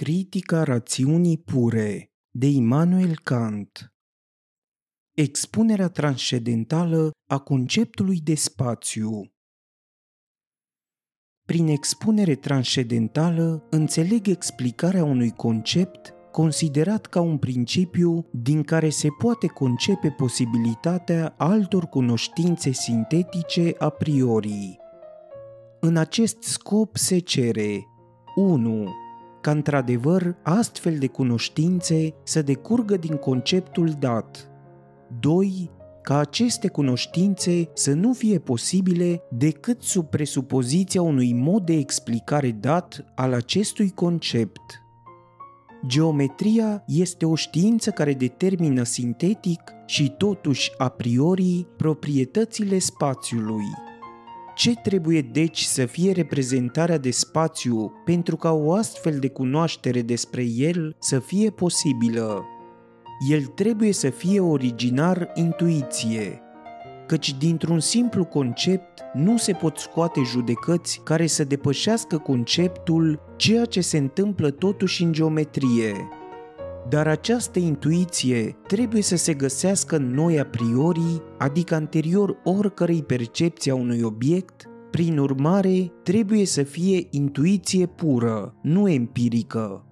Critica rațiunii pure de Immanuel Kant Expunerea transcendentală a conceptului de spațiu Prin expunere transcendentală înțeleg explicarea unui concept considerat ca un principiu din care se poate concepe posibilitatea altor cunoștințe sintetice a priori. În acest scop se cere 1 ca într-adevăr astfel de cunoștințe să decurgă din conceptul dat. 2. Ca aceste cunoștințe să nu fie posibile decât sub presupoziția unui mod de explicare dat al acestui concept. Geometria este o știință care determină sintetic și totuși a priori proprietățile spațiului. Ce trebuie deci să fie reprezentarea de spațiu pentru ca o astfel de cunoaștere despre el să fie posibilă? El trebuie să fie originar intuiție, căci dintr-un simplu concept nu se pot scoate judecăți care să depășească conceptul ceea ce se întâmplă totuși în geometrie. Dar această intuiție trebuie să se găsească în noi a priori, adică anterior oricărei percepții a unui obiect, prin urmare trebuie să fie intuiție pură, nu empirică.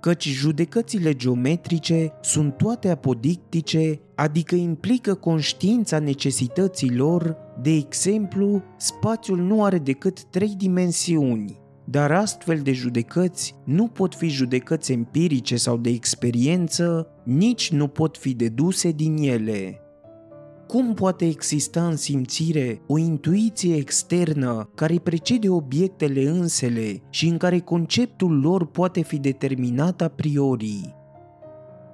Căci judecățile geometrice sunt toate apodictice, adică implică conștiința necesităților, de exemplu, spațiul nu are decât trei dimensiuni, dar astfel de judecăți nu pot fi judecăți empirice sau de experiență, nici nu pot fi deduse din ele. Cum poate exista în simțire o intuiție externă care precede obiectele însele și în care conceptul lor poate fi determinat a priori?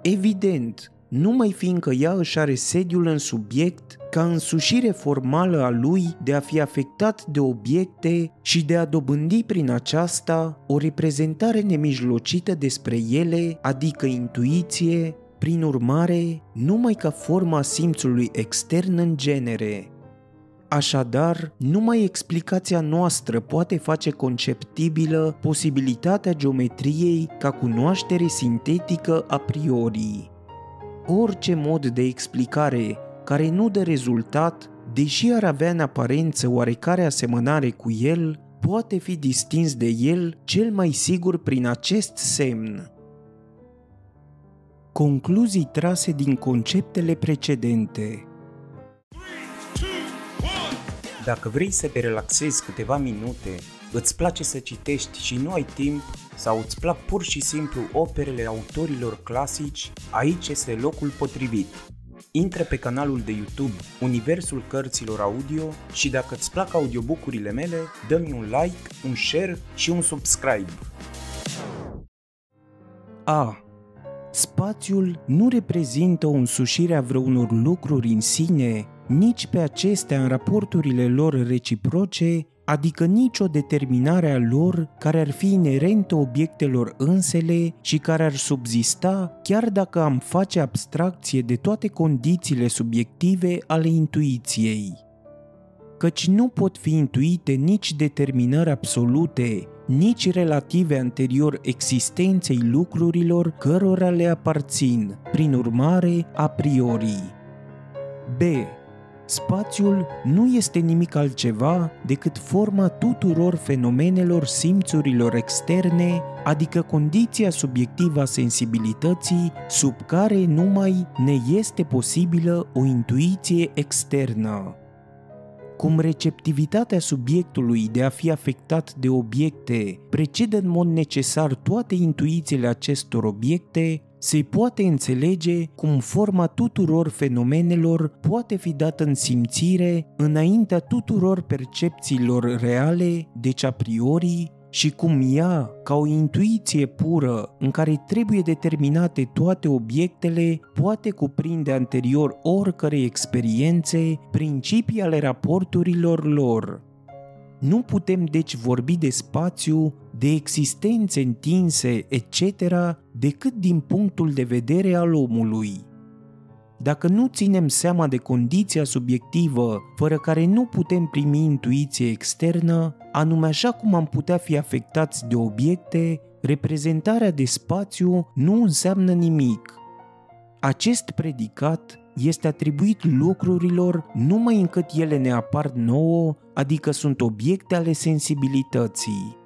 Evident, numai fiindcă ea își are sediul în subiect ca însușire formală a lui de a fi afectat de obiecte și de a dobândi prin aceasta o reprezentare nemijlocită despre ele, adică intuiție, prin urmare, numai ca forma simțului extern în genere. Așadar, numai explicația noastră poate face conceptibilă posibilitatea geometriei ca cunoaștere sintetică a priori. Orice mod de explicare care nu dă rezultat, deși ar avea în aparență oarecare asemănare cu el, poate fi distins de el cel mai sigur prin acest semn. Concluzii trase din conceptele precedente Dacă vrei să te relaxezi câteva minute, îți place să citești și nu ai timp sau îți plac pur și simplu operele autorilor clasici, aici este locul potrivit. Intră pe canalul de YouTube Universul Cărților Audio și dacă îți plac audiobucurile mele, dă-mi un like, un share și un subscribe. A. Spațiul nu reprezintă o însușire a vreunor lucruri în sine, nici pe acestea în raporturile lor reciproce, adică nicio determinare a lor care ar fi inerentă obiectelor însele și care ar subzista chiar dacă am face abstracție de toate condițiile subiective ale intuiției. Căci nu pot fi intuite nici determinări absolute, nici relative anterior existenței lucrurilor cărora le aparțin, prin urmare, a priori. B. Spațiul nu este nimic altceva decât forma tuturor fenomenelor simțurilor externe, adică condiția subiectivă a sensibilității sub care numai ne este posibilă o intuiție externă. Cum receptivitatea subiectului de a fi afectat de obiecte precedă în mod necesar toate intuițiile acestor obiecte, se poate înțelege cum forma tuturor fenomenelor poate fi dată în simțire înaintea tuturor percepțiilor reale, deci a priori, și cum ea, ca o intuiție pură în care trebuie determinate toate obiectele, poate cuprinde anterior oricărei experiențe principii ale raporturilor lor. Nu putem deci vorbi de spațiu, de existențe întinse, etc., decât din punctul de vedere al omului. Dacă nu ținem seama de condiția subiectivă fără care nu putem primi intuiție externă, anume așa cum am putea fi afectați de obiecte, reprezentarea de spațiu nu înseamnă nimic. Acest predicat este atribuit lucrurilor numai încât ele ne apar nouă, adică sunt obiecte ale sensibilității.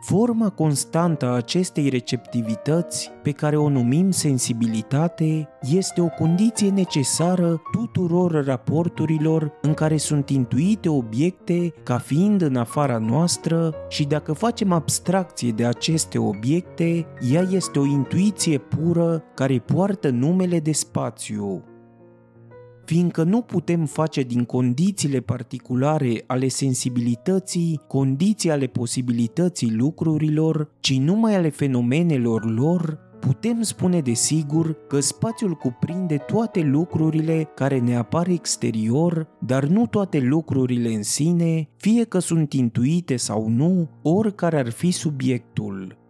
Forma constantă a acestei receptivități, pe care o numim sensibilitate, este o condiție necesară tuturor raporturilor în care sunt intuite obiecte ca fiind în afara noastră și dacă facem abstracție de aceste obiecte, ea este o intuiție pură care poartă numele de spațiu fiindcă nu putem face din condițiile particulare ale sensibilității condiții ale posibilității lucrurilor, ci numai ale fenomenelor lor, putem spune de sigur că spațiul cuprinde toate lucrurile care ne apar exterior, dar nu toate lucrurile în sine, fie că sunt intuite sau nu, oricare ar fi subiectul.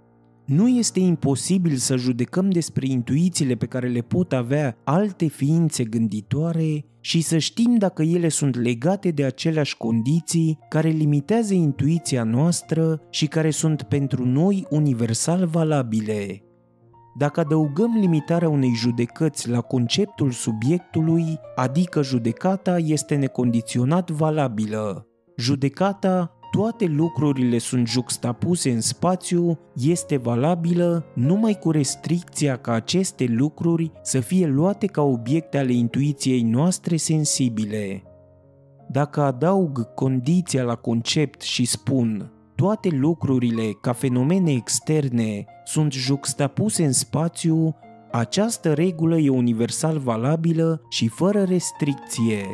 Nu este imposibil să judecăm despre intuițiile pe care le pot avea alte ființe gânditoare și să știm dacă ele sunt legate de aceleași condiții care limitează intuiția noastră și care sunt pentru noi universal valabile. Dacă adăugăm limitarea unei judecăți la conceptul subiectului, adică judecata este necondiționat valabilă. Judecata toate lucrurile sunt juxtapuse în spațiu este valabilă numai cu restricția ca aceste lucruri să fie luate ca obiecte ale intuiției noastre sensibile. Dacă adaug condiția la concept și spun toate lucrurile ca fenomene externe sunt juxtapuse în spațiu, această regulă e universal valabilă și fără restricție.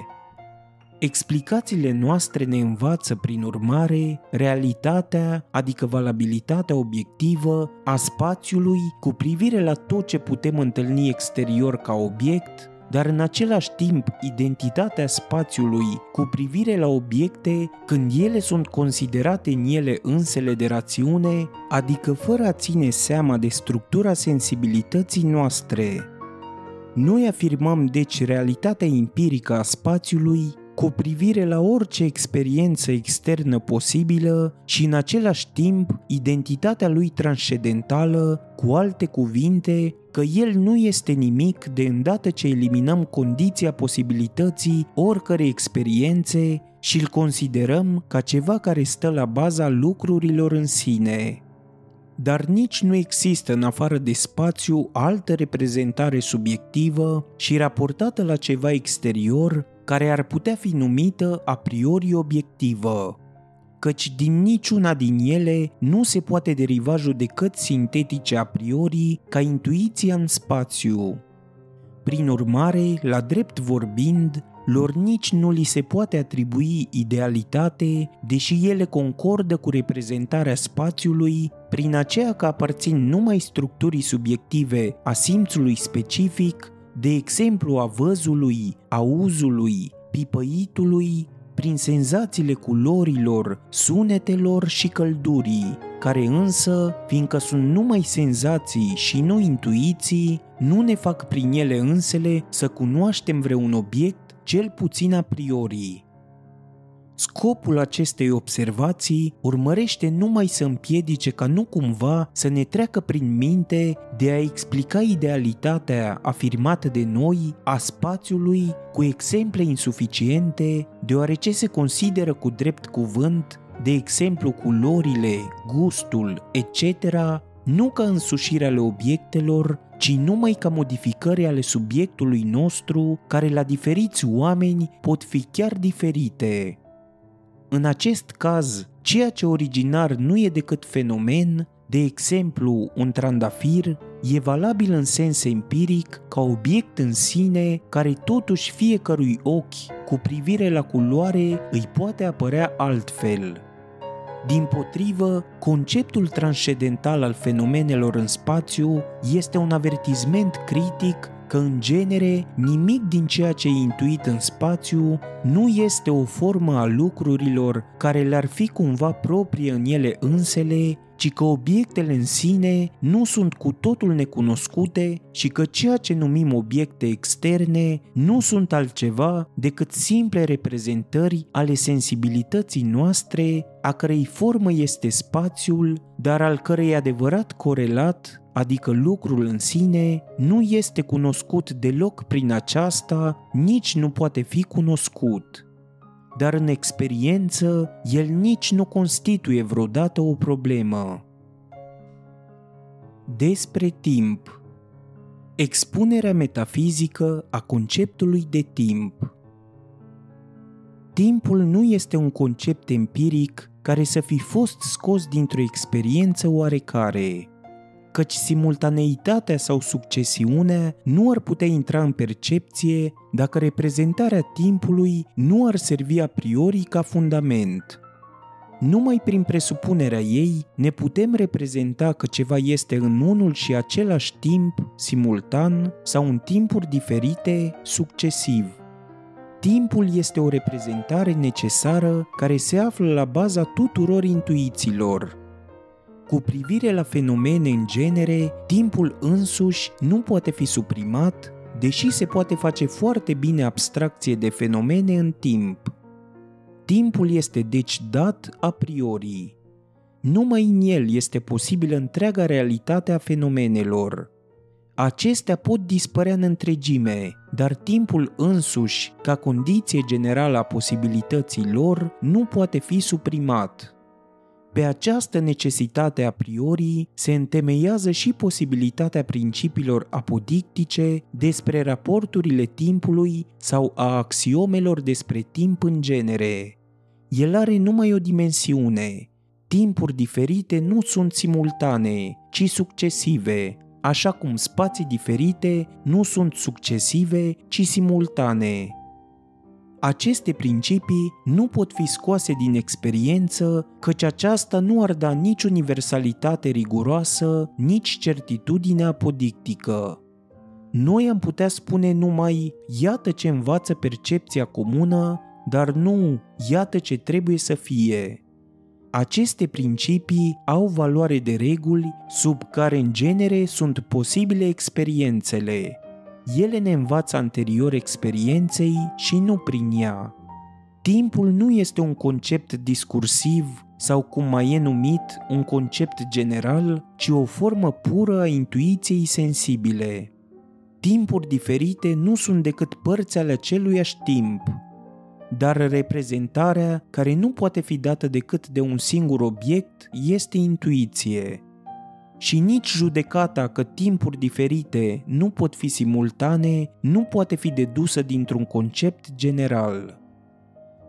Explicațiile noastre ne învață, prin urmare, realitatea, adică valabilitatea obiectivă a spațiului cu privire la tot ce putem întâlni exterior ca obiect, dar în același timp identitatea spațiului cu privire la obiecte când ele sunt considerate în ele însele de rațiune, adică fără a ține seama de structura sensibilității noastre. Noi afirmăm deci realitatea empirică a spațiului cu privire la orice experiență externă posibilă și în același timp identitatea lui transcendentală, cu alte cuvinte, că el nu este nimic de îndată ce eliminăm condiția posibilității oricărei experiențe și îl considerăm ca ceva care stă la baza lucrurilor în sine. Dar nici nu există în afară de spațiu altă reprezentare subiectivă și raportată la ceva exterior care ar putea fi numită a priori obiectivă, căci din niciuna din ele nu se poate deriva judecăți sintetice a priori ca intuiția în spațiu. Prin urmare, la drept vorbind, lor nici nu li se poate atribui idealitate, deși ele concordă cu reprezentarea spațiului prin aceea că aparțin numai structurii subiective a simțului specific de exemplu a văzului, auzului, pipăitului, prin senzațiile culorilor, sunetelor și căldurii, care însă, fiindcă sunt numai senzații și nu intuiții, nu ne fac prin ele însele să cunoaștem vreun obiect cel puțin a priori. Scopul acestei observații urmărește numai să împiedice ca nu cumva să ne treacă prin minte de a explica idealitatea afirmată de noi a spațiului cu exemple insuficiente, deoarece se consideră cu drept cuvânt, de exemplu culorile, gustul, etc., nu ca însușirea ale obiectelor, ci numai ca modificări ale subiectului nostru, care la diferiți oameni pot fi chiar diferite. În acest caz, ceea ce originar nu e decât fenomen, de exemplu un trandafir, e valabil în sens empiric ca obiect în sine care totuși fiecărui ochi cu privire la culoare îi poate apărea altfel. Din potrivă, conceptul transcendental al fenomenelor în spațiu este un avertisment critic că în genere nimic din ceea ce e intuit în spațiu nu este o formă a lucrurilor care le-ar fi cumva proprie în ele însele, ci că obiectele în sine nu sunt cu totul necunoscute și că ceea ce numim obiecte externe nu sunt altceva decât simple reprezentări ale sensibilității noastre, a cărei formă este spațiul, dar al cărei adevărat corelat adică lucrul în sine, nu este cunoscut deloc prin aceasta, nici nu poate fi cunoscut. Dar în experiență, el nici nu constituie vreodată o problemă. Despre timp. Expunerea metafizică a conceptului de timp. Timpul nu este un concept empiric care să fi fost scos dintr-o experiență oarecare, căci simultaneitatea sau succesiunea nu ar putea intra în percepție dacă reprezentarea timpului nu ar servi a priori ca fundament. Numai prin presupunerea ei ne putem reprezenta că ceva este în unul și același timp, simultan sau în timpuri diferite, succesiv. Timpul este o reprezentare necesară care se află la baza tuturor intuițiilor, cu privire la fenomene în genere, timpul însuși nu poate fi suprimat, deși se poate face foarte bine abstracție de fenomene în timp. Timpul este deci dat a priori. Numai în el este posibilă întreaga realitate a fenomenelor. Acestea pot dispărea în întregime, dar timpul însuși, ca condiție generală a posibilității lor, nu poate fi suprimat. Pe această necesitate a priori se întemeiază și posibilitatea principiilor apodictice despre raporturile timpului sau a axiomelor despre timp în genere. El are numai o dimensiune. Timpuri diferite nu sunt simultane, ci succesive, așa cum spații diferite nu sunt succesive, ci simultane. Aceste principii nu pot fi scoase din experiență, căci aceasta nu ar da nici universalitate riguroasă, nici certitudine apodictică. Noi am putea spune numai, iată ce învață percepția comună, dar nu, iată ce trebuie să fie. Aceste principii au valoare de reguli sub care în genere sunt posibile experiențele, ele ne învață anterior experienței și nu prin ea. Timpul nu este un concept discursiv sau cum mai e numit un concept general, ci o formă pură a intuiției sensibile. Timpuri diferite nu sunt decât părți ale aceluiași timp, dar reprezentarea, care nu poate fi dată decât de un singur obiect, este intuiție și nici judecata că timpuri diferite nu pot fi simultane nu poate fi dedusă dintr-un concept general.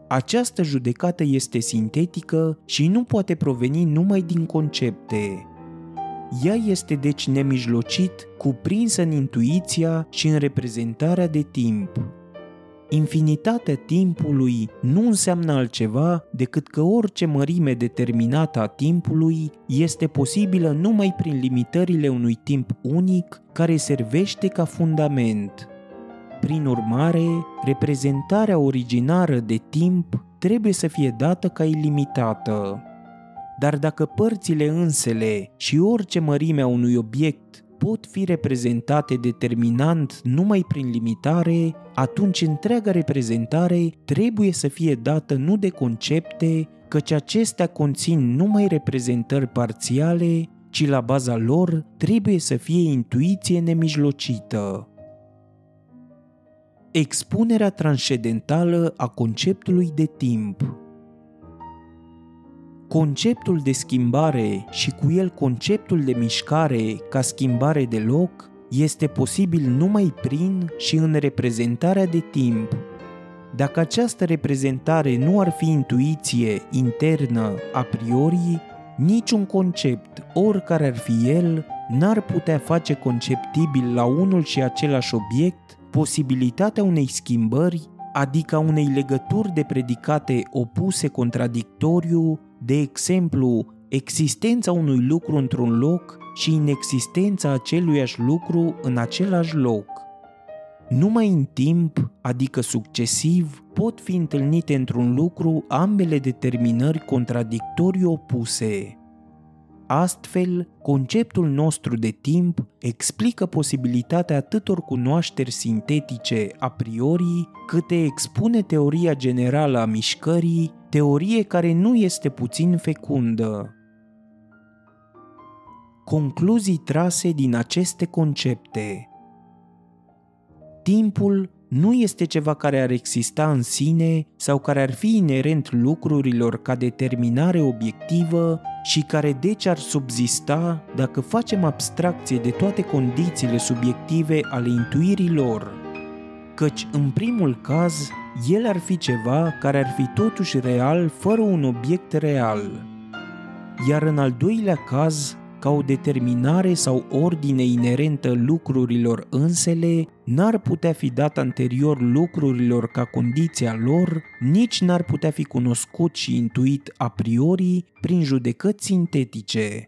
Această judecată este sintetică și nu poate proveni numai din concepte. Ea este deci nemijlocit cuprinsă în intuiția și în reprezentarea de timp. Infinitatea timpului nu înseamnă altceva decât că orice mărime determinată a timpului este posibilă numai prin limitările unui timp unic care servește ca fundament. Prin urmare, reprezentarea originară de timp trebuie să fie dată ca ilimitată. Dar dacă părțile însele și orice mărime a unui obiect pot fi reprezentate determinant numai prin limitare, atunci întreaga reprezentare trebuie să fie dată nu de concepte, căci acestea conțin numai reprezentări parțiale, ci la baza lor trebuie să fie intuiție nemijlocită. Expunerea transcendentală a conceptului de timp Conceptul de schimbare și cu el conceptul de mișcare ca schimbare de loc este posibil numai prin și în reprezentarea de timp. Dacă această reprezentare nu ar fi intuiție internă a priori, niciun concept, oricare ar fi el, n-ar putea face conceptibil la unul și același obiect posibilitatea unei schimbări, adică unei legături de predicate opuse contradictoriu de exemplu, existența unui lucru într-un loc și inexistența aceluiași lucru în același loc. Numai în timp, adică succesiv, pot fi întâlnite într-un lucru ambele determinări contradictorii opuse. Astfel, conceptul nostru de timp explică posibilitatea atâtor cunoașteri sintetice a priori, câte expune teoria generală a mișcării, teorie care nu este puțin fecundă. Concluzii trase din aceste concepte Timpul nu este ceva care ar exista în sine sau care ar fi inerent lucrurilor ca determinare obiectivă și care deci ar subzista dacă facem abstracție de toate condițiile subiective ale intuirii lor. Căci, în primul caz, el ar fi ceva care ar fi totuși real fără un obiect real. Iar în al doilea caz, ca o determinare sau ordine inerentă lucrurilor însele, n-ar putea fi dat anterior lucrurilor ca condiția lor, nici n-ar putea fi cunoscut și intuit a priori prin judecăți sintetice.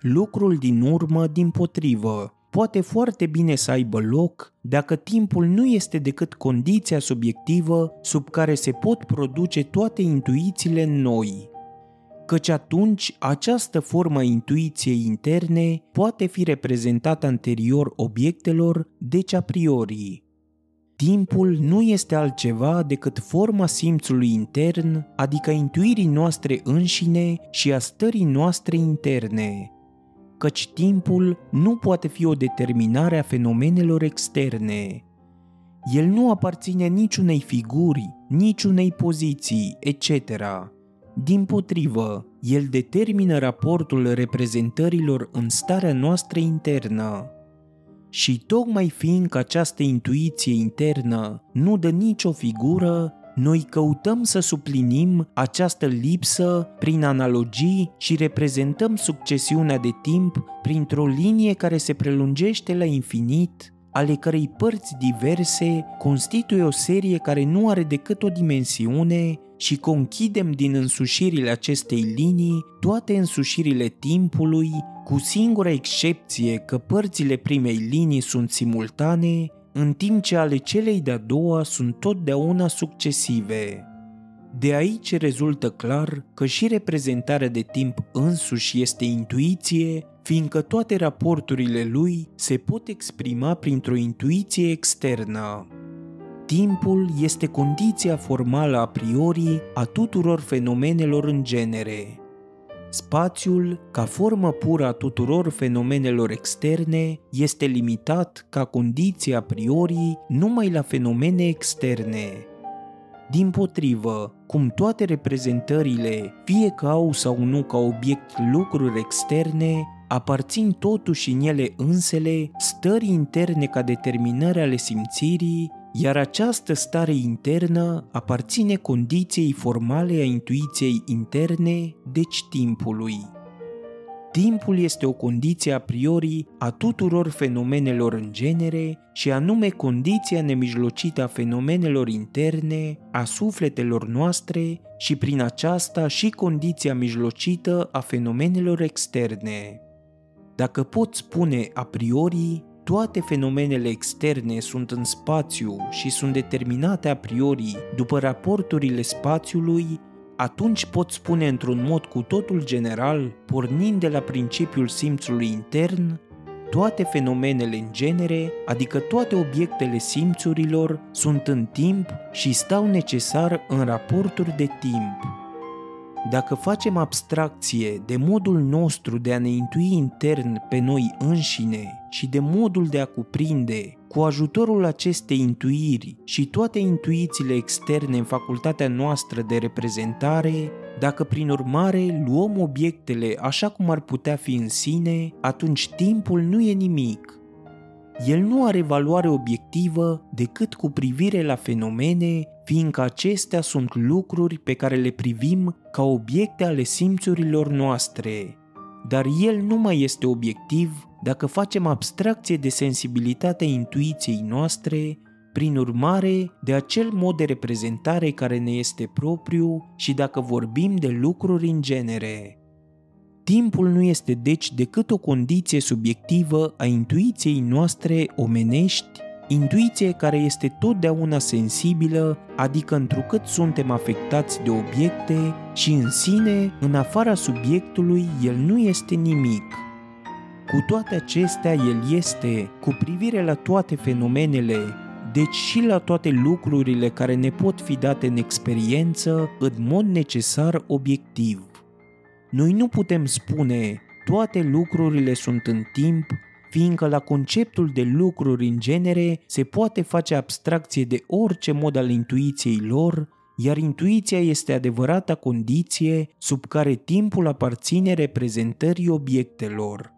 Lucrul din urmă, din potrivă, poate foarte bine să aibă loc dacă timpul nu este decât condiția subiectivă sub care se pot produce toate intuițiile noi, căci atunci această formă a intuiției interne poate fi reprezentată anterior obiectelor, deci a priori. Timpul nu este altceva decât forma simțului intern, adică intuirii noastre înșine și a stării noastre interne, căci timpul nu poate fi o determinare a fenomenelor externe. El nu aparține niciunei figuri, niciunei poziții, etc., din potrivă, el determină raportul reprezentărilor în starea noastră internă. Și tocmai fiindcă această intuiție internă nu dă nicio figură, noi căutăm să suplinim această lipsă prin analogii și reprezentăm succesiunea de timp printr-o linie care se prelungește la infinit, ale cărei părți diverse constituie o serie care nu are decât o dimensiune și conchidem din însușirile acestei linii toate însușirile timpului, cu singura excepție că părțile primei linii sunt simultane, în timp ce ale celei de-a doua sunt totdeauna succesive. De aici rezultă clar că și reprezentarea de timp însuși este intuiție, fiindcă toate raporturile lui se pot exprima printr-o intuiție externă. Timpul este condiția formală a priori a tuturor fenomenelor în genere. Spațiul, ca formă pură a tuturor fenomenelor externe, este limitat ca condiție a priori numai la fenomene externe. Din potrivă, cum toate reprezentările, fie că au sau nu ca obiect lucruri externe, aparțin totuși în ele însele stării interne ca determinare ale simțirii, iar această stare internă aparține condiției formale a intuiției interne, deci timpului. Timpul este o condiție a priori a tuturor fenomenelor în genere și anume condiția nemijlocită a fenomenelor interne, a sufletelor noastre și prin aceasta și condiția mijlocită a fenomenelor externe. Dacă pot spune a priori, toate fenomenele externe sunt în spațiu și sunt determinate a priori după raporturile spațiului, atunci pot spune într-un mod cu totul general, pornind de la principiul simțului intern, toate fenomenele în genere, adică toate obiectele simțurilor, sunt în timp și stau necesar în raporturi de timp. Dacă facem abstracție de modul nostru de a ne intui intern pe noi înșine și de modul de a cuprinde, cu ajutorul acestei intuiri și toate intuițiile externe în facultatea noastră de reprezentare, dacă prin urmare luăm obiectele așa cum ar putea fi în sine, atunci timpul nu e nimic, el nu are valoare obiectivă decât cu privire la fenomene, fiindcă acestea sunt lucruri pe care le privim ca obiecte ale simțurilor noastre. Dar el nu mai este obiectiv dacă facem abstracție de sensibilitatea intuiției noastre, prin urmare de acel mod de reprezentare care ne este propriu și dacă vorbim de lucruri în genere. Timpul nu este deci decât o condiție subiectivă a intuiției noastre omenești, intuiție care este totdeauna sensibilă, adică întrucât suntem afectați de obiecte și în sine, în afara subiectului, el nu este nimic. Cu toate acestea, el este, cu privire la toate fenomenele, deci și la toate lucrurile care ne pot fi date în experiență, în mod necesar obiectiv. Noi nu putem spune toate lucrurile sunt în timp, fiindcă la conceptul de lucruri în genere se poate face abstracție de orice mod al intuiției lor, iar intuiția este adevărata condiție sub care timpul aparține reprezentării obiectelor.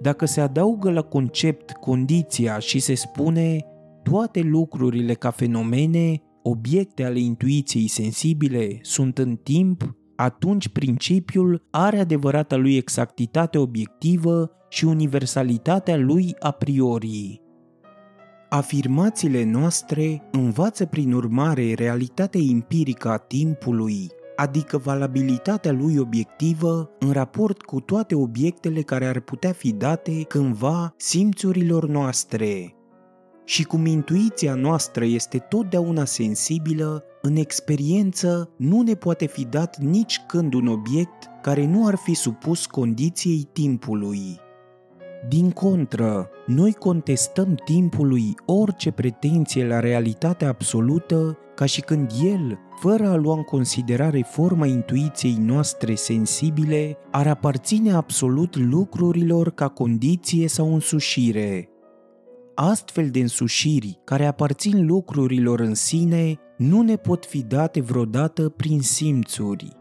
Dacă se adaugă la concept condiția și se spune toate lucrurile ca fenomene, obiecte ale intuiției sensibile, sunt în timp, atunci principiul are adevărata lui exactitate obiectivă și universalitatea lui a priori. Afirmațiile noastre învață prin urmare realitatea empirică a timpului, adică valabilitatea lui obiectivă în raport cu toate obiectele care ar putea fi date cândva simțurilor noastre. Și cum intuiția noastră este totdeauna sensibilă, în experiență nu ne poate fi dat nici când un obiect care nu ar fi supus condiției timpului. Din contră, noi contestăm timpului orice pretenție la realitatea absolută, ca și când el, fără a lua în considerare forma intuiției noastre sensibile, ar aparține absolut lucrurilor ca condiție sau însușire. Astfel de însușiri, care aparțin lucrurilor în sine, nu ne pot fi date vreodată prin simțuri.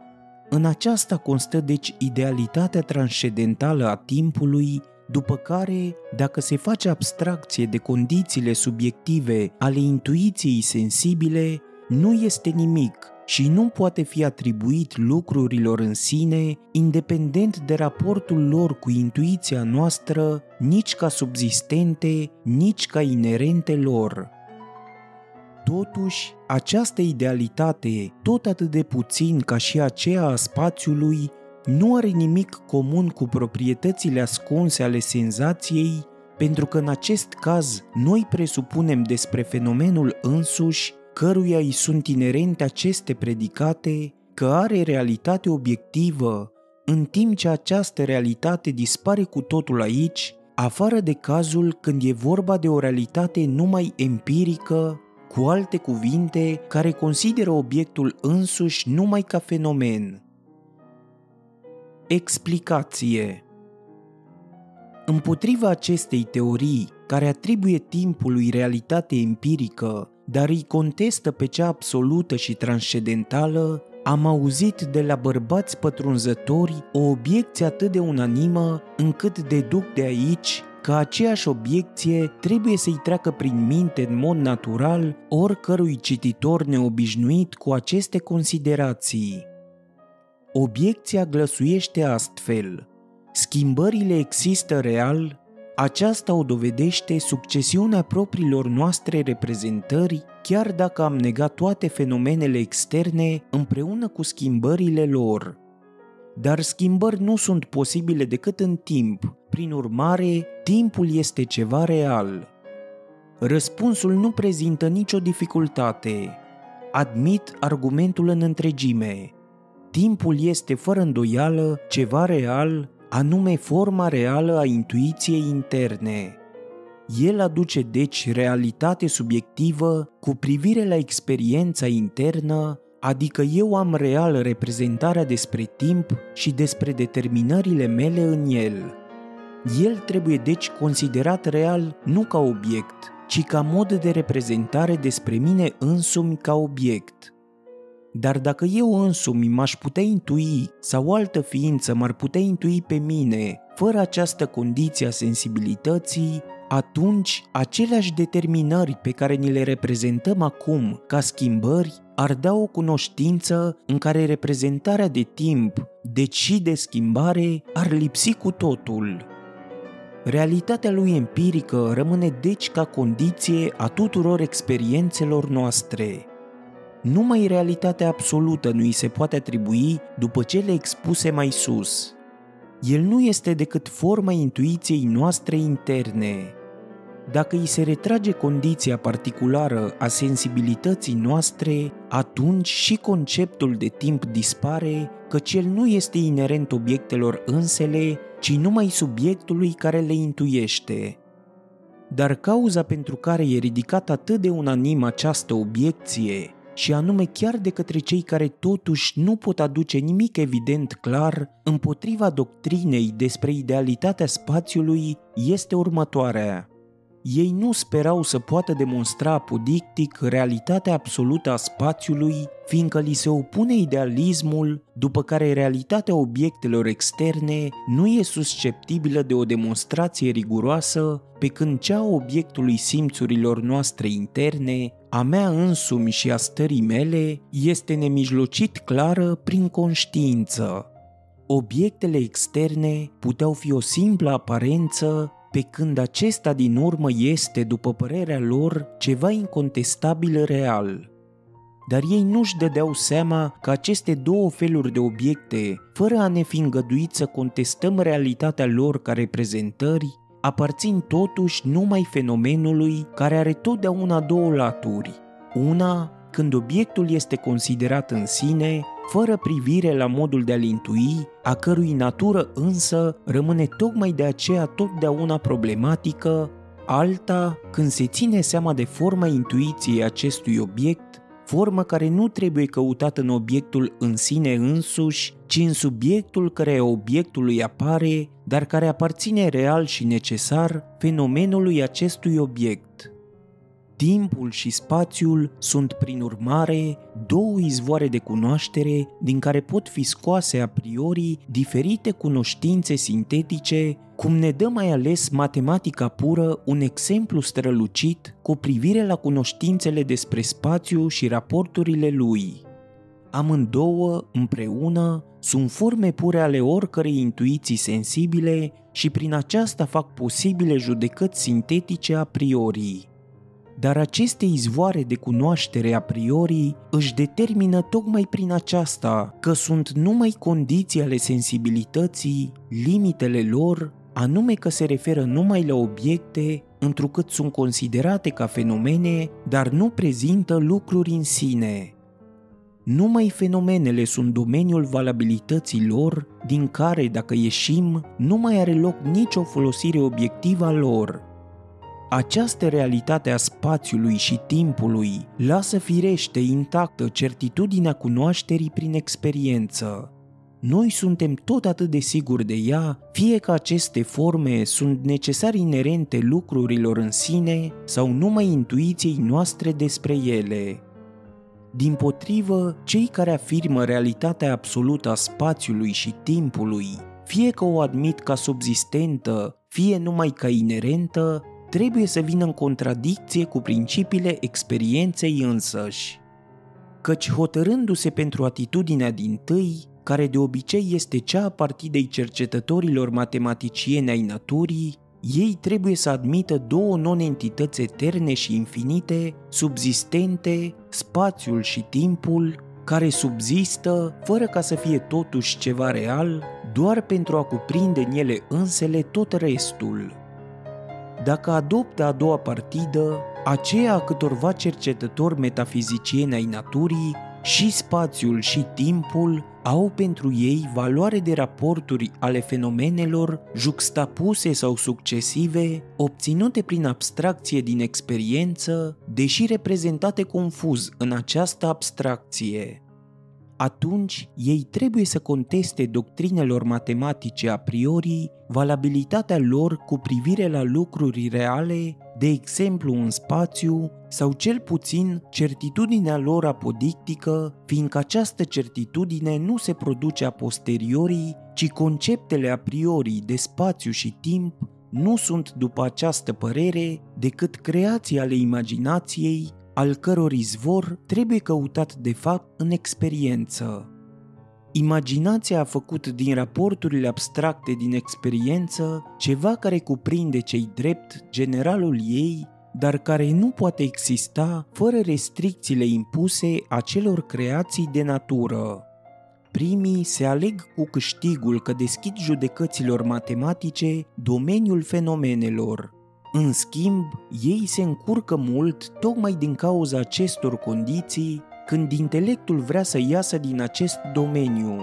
În aceasta constă deci idealitatea transcendentală a timpului după care, dacă se face abstracție de condițiile subiective ale intuiției sensibile, nu este nimic și nu poate fi atribuit lucrurilor în sine, independent de raportul lor cu intuiția noastră, nici ca subzistente, nici ca inerente lor. Totuși, această idealitate, tot atât de puțin ca și aceea a spațiului, nu are nimic comun cu proprietățile ascunse ale senzației, pentru că în acest caz noi presupunem despre fenomenul însuși, căruia îi sunt inerente aceste predicate, că are realitate obiectivă, în timp ce această realitate dispare cu totul aici, afară de cazul când e vorba de o realitate numai empirică, cu alte cuvinte, care consideră obiectul însuși numai ca fenomen. Explicație Împotriva acestei teorii, care atribuie timpului realitate empirică, dar îi contestă pe cea absolută și transcendentală, am auzit de la bărbați pătrunzători o obiecție atât de unanimă încât deduc de aici că aceeași obiecție trebuie să-i treacă prin minte în mod natural oricărui cititor neobișnuit cu aceste considerații. Obiecția glăsuiește astfel. Schimbările există real, aceasta o dovedește succesiunea propriilor noastre reprezentări, chiar dacă am negat toate fenomenele externe împreună cu schimbările lor. Dar schimbări nu sunt posibile decât în timp, prin urmare, timpul este ceva real. Răspunsul nu prezintă nicio dificultate. Admit argumentul în întregime. Timpul este fără îndoială ceva real, anume forma reală a intuiției interne. El aduce deci realitate subiectivă cu privire la experiența internă, adică eu am real reprezentarea despre timp și despre determinările mele în el. El trebuie deci considerat real nu ca obiect, ci ca mod de reprezentare despre mine însumi ca obiect – dar dacă eu însumi m-aș putea intui sau o altă ființă m-ar putea intui pe mine fără această condiție a sensibilității, atunci aceleași determinări pe care ni le reprezentăm acum ca schimbări ar da o cunoștință în care reprezentarea de timp, deci și de schimbare, ar lipsi cu totul. Realitatea lui empirică rămâne deci ca condiție a tuturor experiențelor noastre, numai realitatea absolută nu îi se poate atribui după cele expuse mai sus. El nu este decât forma intuiției noastre interne. dacă îi se retrage condiția particulară a sensibilității noastre, atunci și conceptul de timp dispare, căci el nu este inerent obiectelor însele, ci numai subiectului care le intuiește. Dar cauza pentru care e ridicată atât de unanim această obiecție și anume chiar de către cei care totuși nu pot aduce nimic evident clar împotriva doctrinei despre idealitatea spațiului, este următoarea. Ei nu sperau să poată demonstra apodictic realitatea absolută a spațiului, fiindcă li se opune idealismul, după care realitatea obiectelor externe nu e susceptibilă de o demonstrație riguroasă, pe când cea a obiectului simțurilor noastre interne, a mea însumi și a stării mele, este nemijlocit clară prin conștiință. Obiectele externe puteau fi o simplă aparență pe când acesta din urmă este, după părerea lor, ceva incontestabil real. Dar ei nu-și dădeau seama că aceste două feluri de obiecte, fără a ne fi îngăduit să contestăm realitatea lor ca reprezentări, aparțin totuși numai fenomenului care are totdeauna două laturi. Una, când obiectul este considerat în sine fără privire la modul de a-l intui, a cărui natură însă rămâne tocmai de aceea totdeauna problematică, alta când se ține seama de forma intuiției acestui obiect, formă care nu trebuie căutată în obiectul în sine însuși, ci în subiectul care obiectului apare, dar care aparține real și necesar fenomenului acestui obiect. Timpul și spațiul sunt, prin urmare, două izvoare de cunoaștere din care pot fi scoase a priori diferite cunoștințe sintetice, cum ne dă mai ales matematica pură un exemplu strălucit cu privire la cunoștințele despre spațiu și raporturile lui. Amândouă, împreună, sunt forme pure ale oricărei intuiții sensibile și prin aceasta fac posibile judecăți sintetice a priori dar aceste izvoare de cunoaștere a priori își determină tocmai prin aceasta că sunt numai condiții ale sensibilității, limitele lor, anume că se referă numai la obiecte, întrucât sunt considerate ca fenomene, dar nu prezintă lucruri în sine. Numai fenomenele sunt domeniul valabilității lor, din care, dacă ieșim, nu mai are loc nicio folosire obiectivă a lor, această realitate a spațiului și timpului lasă firește intactă certitudinea cunoașterii prin experiență. Noi suntem tot atât de siguri de ea, fie că aceste forme sunt necesari inerente lucrurilor în sine sau numai intuiției noastre despre ele. Din potrivă, cei care afirmă realitatea absolută a spațiului și timpului, fie că o admit ca subzistentă, fie numai ca inerentă, trebuie să vină în contradicție cu principiile experienței însăși. Căci hotărându-se pentru atitudinea din tâi, care de obicei este cea a partidei cercetătorilor matematicieni ai naturii, ei trebuie să admită două non-entități eterne și infinite, subzistente, spațiul și timpul, care subzistă fără ca să fie totuși ceva real, doar pentru a cuprinde în ele însele tot restul dacă adoptă a doua partidă, aceea a câtorva cercetători metafizicieni ai naturii, și spațiul și timpul au pentru ei valoare de raporturi ale fenomenelor juxtapuse sau succesive, obținute prin abstracție din experiență, deși reprezentate confuz în această abstracție atunci ei trebuie să conteste doctrinelor matematice a priori valabilitatea lor cu privire la lucruri reale, de exemplu în spațiu, sau cel puțin certitudinea lor apodictică, fiindcă această certitudine nu se produce a posteriori, ci conceptele a priori de spațiu și timp nu sunt după această părere decât creații ale imaginației al căror izvor trebuie căutat de fapt în experiență. Imaginația a făcut din raporturile abstracte din experiență ceva care cuprinde cei drept generalul ei, dar care nu poate exista fără restricțiile impuse acelor creații de natură. Primii se aleg cu câștigul că deschid judecăților matematice domeniul fenomenelor, În schimb, ei se încurcă mult tocmai din cauza acestor condiții când intelectul vrea să iasă din acest domeniu.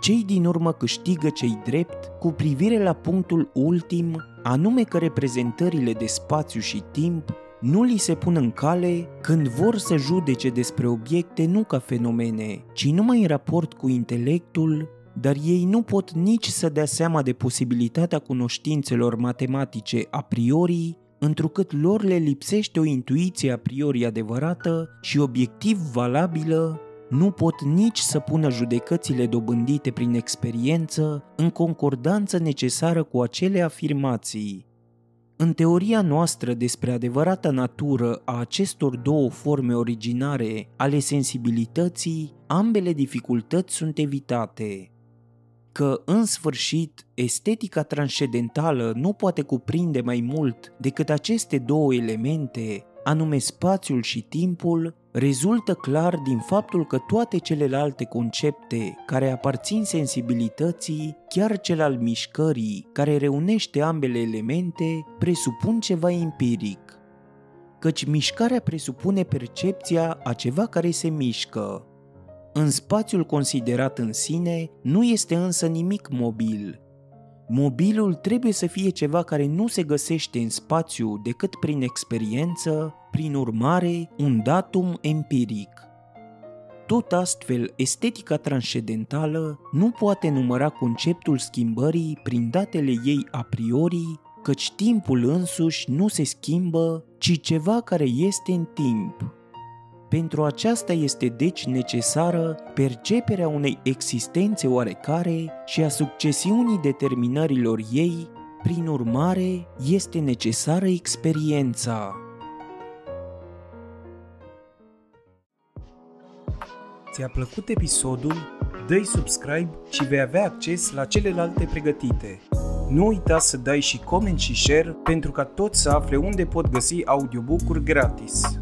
Cei din urmă câștigă cei drept cu privire la punctul ultim, anume că reprezentările de spațiu și timp nu li se pun în cale când vor să judece despre obiecte nu ca fenomene, ci numai în raport cu intelectul, dar ei nu pot nici să dea seama de posibilitatea cunoștințelor matematice a priori, întrucât lor le lipsește o intuiție a priori adevărată și obiectiv valabilă, nu pot nici să pună judecățile dobândite prin experiență în concordanță necesară cu acele afirmații. În teoria noastră despre adevărata natură a acestor două forme originare ale sensibilității, ambele dificultăți sunt evitate. Că, în sfârșit, estetica transcendentală nu poate cuprinde mai mult decât aceste două elemente, anume spațiul și timpul, rezultă clar din faptul că toate celelalte concepte care aparțin sensibilității, chiar cel al mișcării, care reunește ambele elemente, presupun ceva empiric. Căci mișcarea presupune percepția a ceva care se mișcă. În spațiul considerat în sine nu este însă nimic mobil, Mobilul trebuie să fie ceva care nu se găsește în spațiu decât prin experiență, prin urmare, un datum empiric. Tot astfel, estetica transcendentală nu poate număra conceptul schimbării prin datele ei a priori, căci timpul însuși nu se schimbă, ci ceva care este în timp. Pentru aceasta este deci necesară perceperea unei existențe oarecare și a succesiunii determinărilor ei, prin urmare este necesară experiența. Ți-a plăcut episodul? Dă-i subscribe și vei avea acces la celelalte pregătite. Nu uita să dai și coment și share pentru ca toți să afle unde pot găsi audiobook-uri gratis.